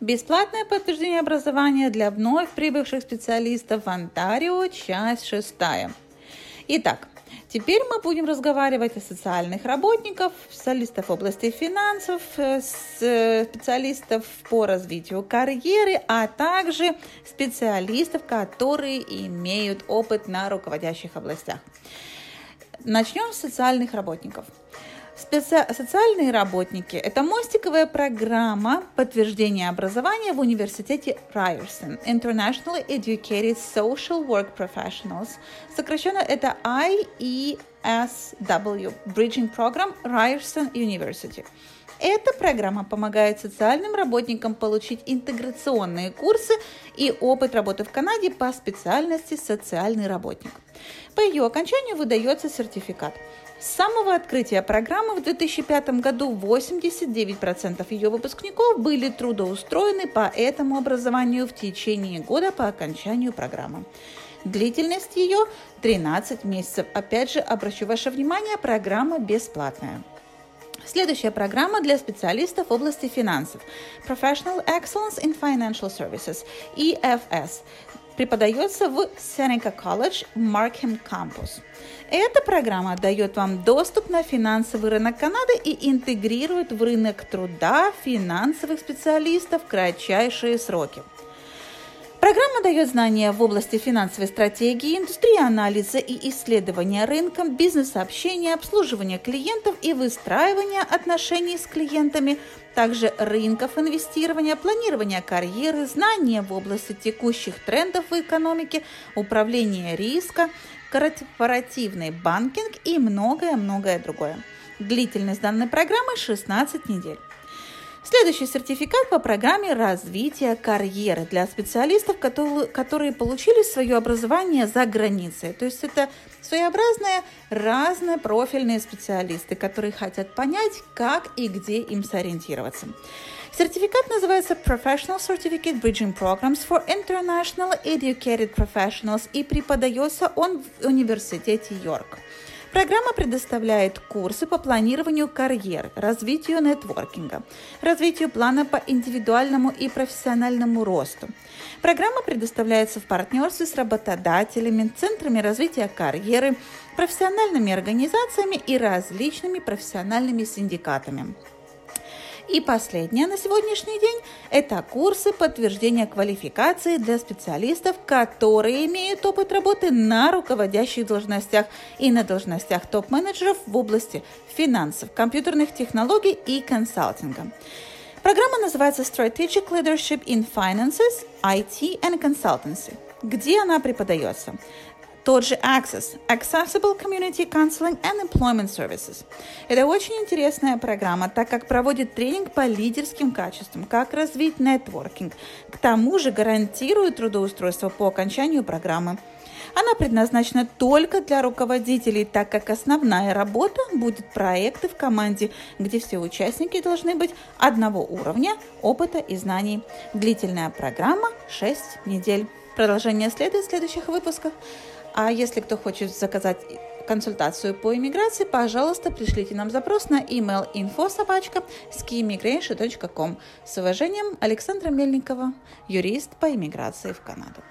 Бесплатное подтверждение образования для вновь прибывших специалистов в Онтарио, часть шестая. Итак, Теперь мы будем разговаривать о социальных работников, специалистов в области финансов, э, э, специалистов по развитию карьеры, а также специалистов, которые имеют опыт на руководящих областях. Начнем с социальных работников. Специ... Социальные работники – это мостиковая программа подтверждения образования в университете Ryerson Internationally Educated Social Work Professionals. Сокращенно это IESW – Bridging Program Ryerson University. Эта программа помогает социальным работникам получить интеграционные курсы и опыт работы в Канаде по специальности социальный работник. По ее окончанию выдается сертификат. С самого открытия программы в 2005 году 89% ее выпускников были трудоустроены по этому образованию в течение года по окончанию программы. Длительность ее 13 месяцев. Опять же, обращу ваше внимание, программа бесплатная. Следующая программа для специалистов в области финансов. Professional Excellence in Financial Services, EFS преподается в Seneca College Markham Campus. Эта программа дает вам доступ на финансовый рынок Канады и интегрирует в рынок труда финансовых специалистов в кратчайшие сроки. Программа дает знания в области финансовой стратегии, индустрии анализа и исследования рынка, бизнес-общения, обслуживания клиентов и выстраивания отношений с клиентами, также рынков инвестирования, планирования карьеры, знания в области текущих трендов в экономике, управления риска, корпоративный банкинг и многое-многое другое. Длительность данной программы 16 недель. Следующий сертификат по программе развития карьеры для специалистов, которые получили свое образование за границей. То есть это своеобразные разные профильные специалисты, которые хотят понять, как и где им сориентироваться. Сертификат называется Professional Certificate Bridging Programs for International Educated Professionals и преподается он в университете Йорк. Программа предоставляет курсы по планированию карьеры, развитию нетворкинга, развитию плана по индивидуальному и профессиональному росту. Программа предоставляется в партнерстве с работодателями, центрами развития карьеры, профессиональными организациями и различными профессиональными синдикатами. И последнее на сегодняшний день – это курсы подтверждения квалификации для специалистов, которые имеют опыт работы на руководящих должностях и на должностях топ-менеджеров в области финансов, компьютерных технологий и консалтинга. Программа называется Strategic Leadership in Finances, IT and Consultancy. Где она преподается? Тот же Access – Accessible Community Counseling and Employment Services. Это очень интересная программа, так как проводит тренинг по лидерским качествам, как развить нетворкинг. К тому же гарантирует трудоустройство по окончанию программы. Она предназначена только для руководителей, так как основная работа будет проекты в команде, где все участники должны быть одного уровня опыта и знаний. Длительная программа 6 недель. Продолжение следует в следующих выпусках. А если кто хочет заказать консультацию по иммиграции, пожалуйста, пришлите нам запрос на email info собачка С уважением, Александра Мельникова, юрист по иммиграции в Канаду.